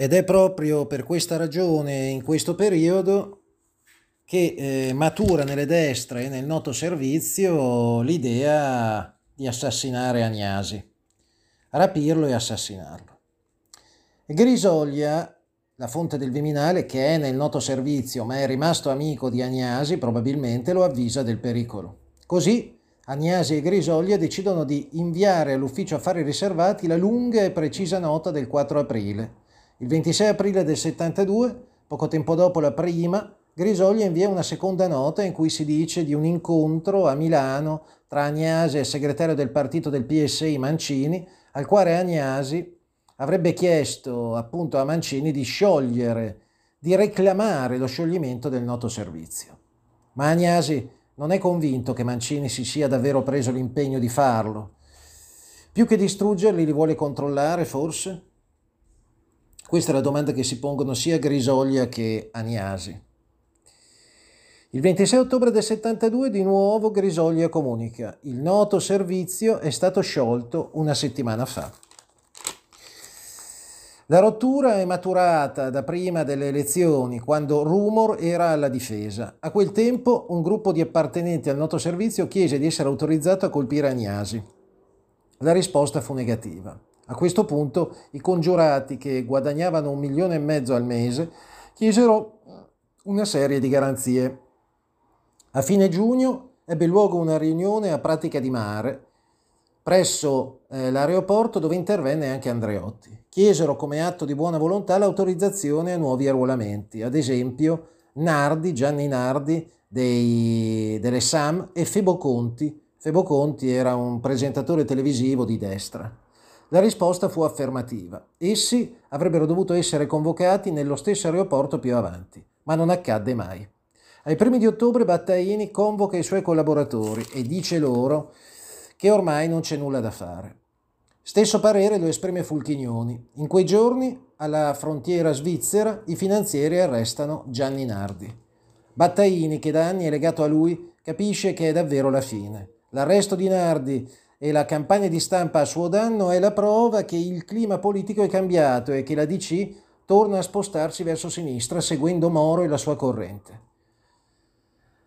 Ed è proprio per questa ragione, in questo periodo, che eh, matura nelle destre e nel noto servizio l'idea di assassinare Agnasi, rapirlo e assassinarlo. Grisoglia, la fonte del Viminale, che è nel noto servizio ma è rimasto amico di Agnasi, probabilmente lo avvisa del pericolo. Così Agnasi e Grisoglia decidono di inviare all'ufficio affari riservati la lunga e precisa nota del 4 aprile il 26 aprile del 72, poco tempo dopo la prima, Grisoglia invia una seconda nota in cui si dice di un incontro a Milano tra Agnasi e il segretario del partito del PSI Mancini, al quale Agnasi avrebbe chiesto appunto a Mancini di sciogliere, di reclamare lo scioglimento del noto servizio. Ma Agnasi non è convinto che Mancini si sia davvero preso l'impegno di farlo. Più che distruggerli li vuole controllare, forse? Questa è la domanda che si pongono sia Grisoglia che Agnasi. Il 26 ottobre del 72 di nuovo Grisoglia comunica. Il noto servizio è stato sciolto una settimana fa. La rottura è maturata da prima delle elezioni, quando Rumor era alla difesa. A quel tempo un gruppo di appartenenti al noto servizio chiese di essere autorizzato a colpire Agnasi. La risposta fu negativa. A questo punto i congiurati, che guadagnavano un milione e mezzo al mese, chiesero una serie di garanzie. A fine giugno ebbe luogo una riunione a Pratica di Mare, presso eh, l'aeroporto dove intervenne anche Andreotti. Chiesero come atto di buona volontà l'autorizzazione a nuovi arruolamenti, ad esempio Nardi, Gianni Nardi dei, delle SAM e Febo Conti. Febo Conti era un presentatore televisivo di destra. La risposta fu affermativa. Essi avrebbero dovuto essere convocati nello stesso aeroporto più avanti, ma non accadde mai. Ai primi di ottobre Battaini convoca i suoi collaboratori e dice loro che ormai non c'è nulla da fare. Stesso parere lo esprime Fulchignoni. In quei giorni, alla frontiera svizzera, i finanzieri arrestano Gianni Nardi. Battaini, che da anni è legato a lui, capisce che è davvero la fine. L'arresto di Nardi e la campagna di stampa a suo danno è la prova che il clima politico è cambiato e che la DC torna a spostarsi verso sinistra seguendo Moro e la sua corrente.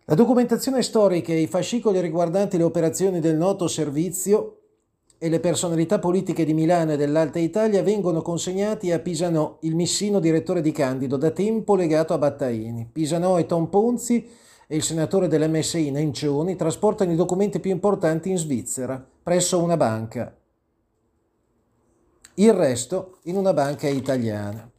La documentazione storica e i fascicoli riguardanti le operazioni del noto servizio e le personalità politiche di Milano e dell'Alta Italia vengono consegnati a Pisanò, il missino direttore di Candido, da tempo legato a Battaini. Pisanò e Tom Ponzi e il senatore dell'MSI Nencioni trasportano i documenti più importanti in Svizzera, presso una banca. Il resto in una banca italiana.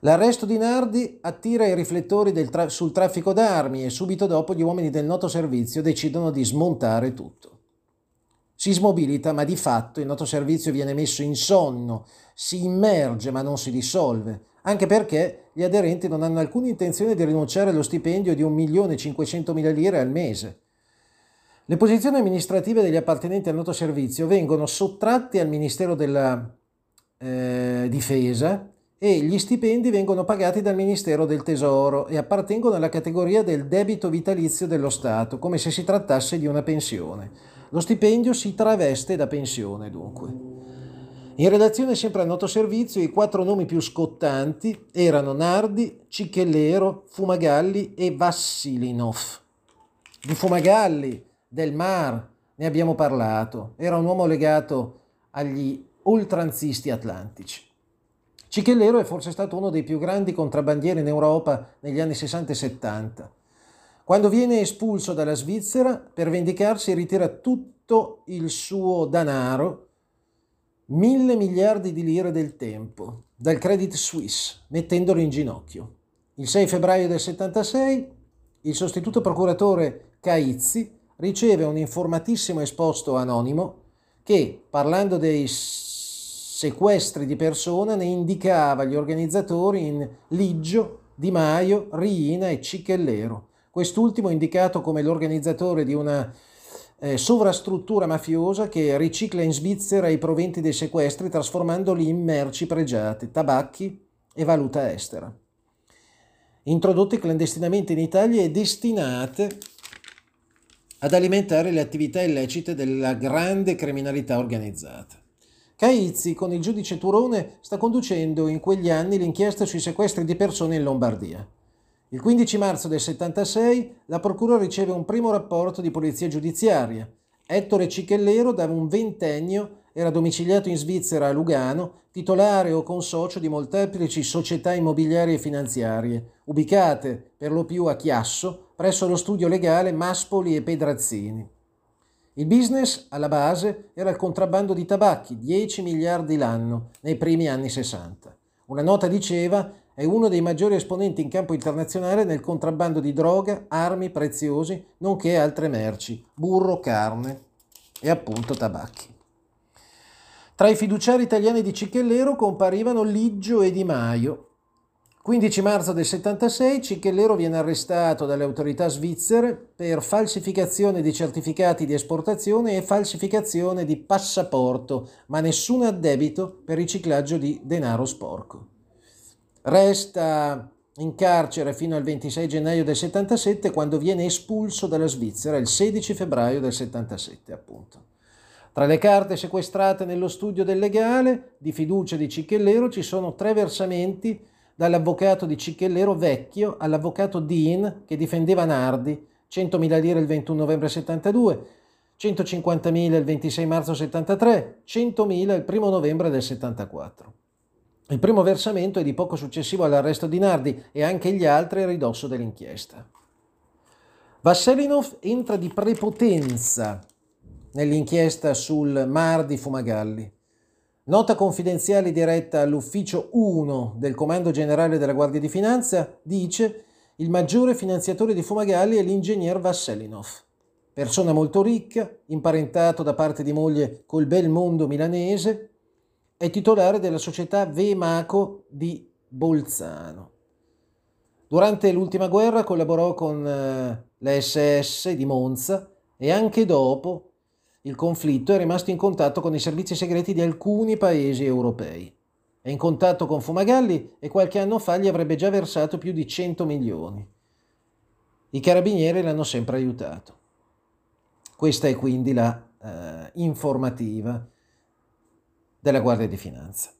L'arresto di Nardi attira i riflettori tra- sul traffico d'armi e subito dopo gli uomini del noto servizio decidono di smontare tutto. Si smobilita, ma di fatto il noto servizio viene messo in sonno, si immerge ma non si dissolve, anche perché gli aderenti non hanno alcuna intenzione di rinunciare allo stipendio di 1.500.000 lire al mese. Le posizioni amministrative degli appartenenti al noto servizio vengono sottratte al Ministero della eh, Difesa e gli stipendi vengono pagati dal Ministero del Tesoro e appartengono alla categoria del debito vitalizio dello Stato, come se si trattasse di una pensione. Lo stipendio si traveste da pensione, dunque. In redazione sempre al noto servizio i quattro nomi più scottanti erano Nardi, Cicchellero, Fumagalli e Vassilinov. Di Fumagalli, del Mar, ne abbiamo parlato, era un uomo legato agli oltranzisti atlantici. Cicchellero è forse stato uno dei più grandi contrabbandieri in Europa negli anni 60 e 70. Quando viene espulso dalla Svizzera, per vendicarsi ritira tutto il suo danaro mille miliardi di lire del tempo dal Credit Suisse, mettendolo in ginocchio. Il 6 febbraio del 76 il sostituto procuratore Caizzi riceve un informatissimo esposto anonimo che, parlando dei sequestri di persona, ne indicava gli organizzatori in Liggio, Di Maio, Riina e Cicchellero. Quest'ultimo indicato come l'organizzatore di una eh, sovrastruttura mafiosa che ricicla in Svizzera i proventi dei sequestri trasformandoli in merci pregiate, tabacchi e valuta estera. Introdotte clandestinamente in Italia e destinate ad alimentare le attività illecite della grande criminalità organizzata. Caizzi, con il giudice Turone, sta conducendo in quegli anni l'inchiesta sui sequestri di persone in Lombardia. Il 15 marzo del 76 la Procura riceve un primo rapporto di polizia giudiziaria. Ettore Cicchellero, da un ventennio, era domiciliato in Svizzera a Lugano, titolare o consocio di molteplici società immobiliari e finanziarie, ubicate per lo più a Chiasso, presso lo studio legale Maspoli e Pedrazzini. Il business, alla base, era il contrabbando di tabacchi, 10 miliardi l'anno, nei primi anni 60. Una nota diceva è uno dei maggiori esponenti in campo internazionale nel contrabbando di droga, armi preziosi, nonché altre merci, burro, carne e appunto tabacchi. Tra i fiduciari italiani di Cicchellero comparivano Liggio e Di Maio. 15 marzo del 76 Cicchellero viene arrestato dalle autorità svizzere per falsificazione di certificati di esportazione e falsificazione di passaporto, ma nessun addebito per riciclaggio di denaro sporco. Resta in carcere fino al 26 gennaio del 77 quando viene espulso dalla Svizzera il 16 febbraio del 77 appunto. Tra le carte sequestrate nello studio del legale di fiducia di Cicchellero ci sono tre versamenti dall'avvocato di Cicchellero vecchio all'avvocato Dean che difendeva Nardi, 100.000 lire il 21 novembre 72, 150.000 il 26 marzo 73, 100.000 il 1 novembre del 74. Il primo versamento è di poco successivo all'arresto di Nardi e anche gli altri a ridosso dell'inchiesta. Vasselinov entra di prepotenza nell'inchiesta sul Mar di Fumagalli. Nota confidenziale diretta all'ufficio 1 del Comando Generale della Guardia di Finanza dice il maggiore finanziatore di Fumagalli è l'ingegner Vasselinov, persona molto ricca, imparentato da parte di moglie col bel mondo milanese, è titolare della società Vemaco di Bolzano. Durante l'ultima guerra collaborò con eh, la SS di Monza e anche dopo il conflitto è rimasto in contatto con i servizi segreti di alcuni paesi europei. È in contatto con Fumagalli e qualche anno fa gli avrebbe già versato più di 100 milioni. I carabinieri l'hanno sempre aiutato. Questa è quindi la eh, informativa della Guardia di Finanza.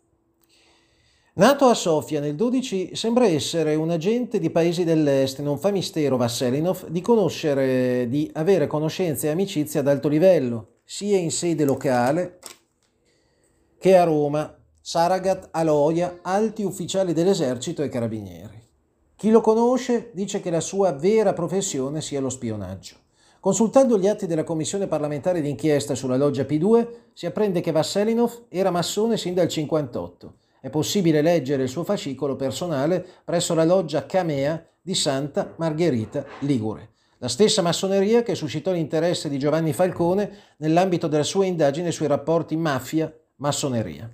Nato a Sofia nel 12, sembra essere un agente di paesi dell'est, non fa mistero Vasselinov di conoscere, di avere conoscenze e amicizie ad alto livello, sia in sede locale che a Roma, Saragat, Aloia, alti ufficiali dell'esercito e carabinieri. Chi lo conosce dice che la sua vera professione sia lo spionaggio. Consultando gli atti della commissione parlamentare d'inchiesta sulla loggia P2, si apprende che Vasselinov era massone sin dal 58 è possibile leggere il suo fascicolo personale presso la loggia Camea di Santa Margherita Ligure, la stessa massoneria che suscitò l'interesse di Giovanni Falcone nell'ambito della sua indagine sui rapporti mafia-massoneria.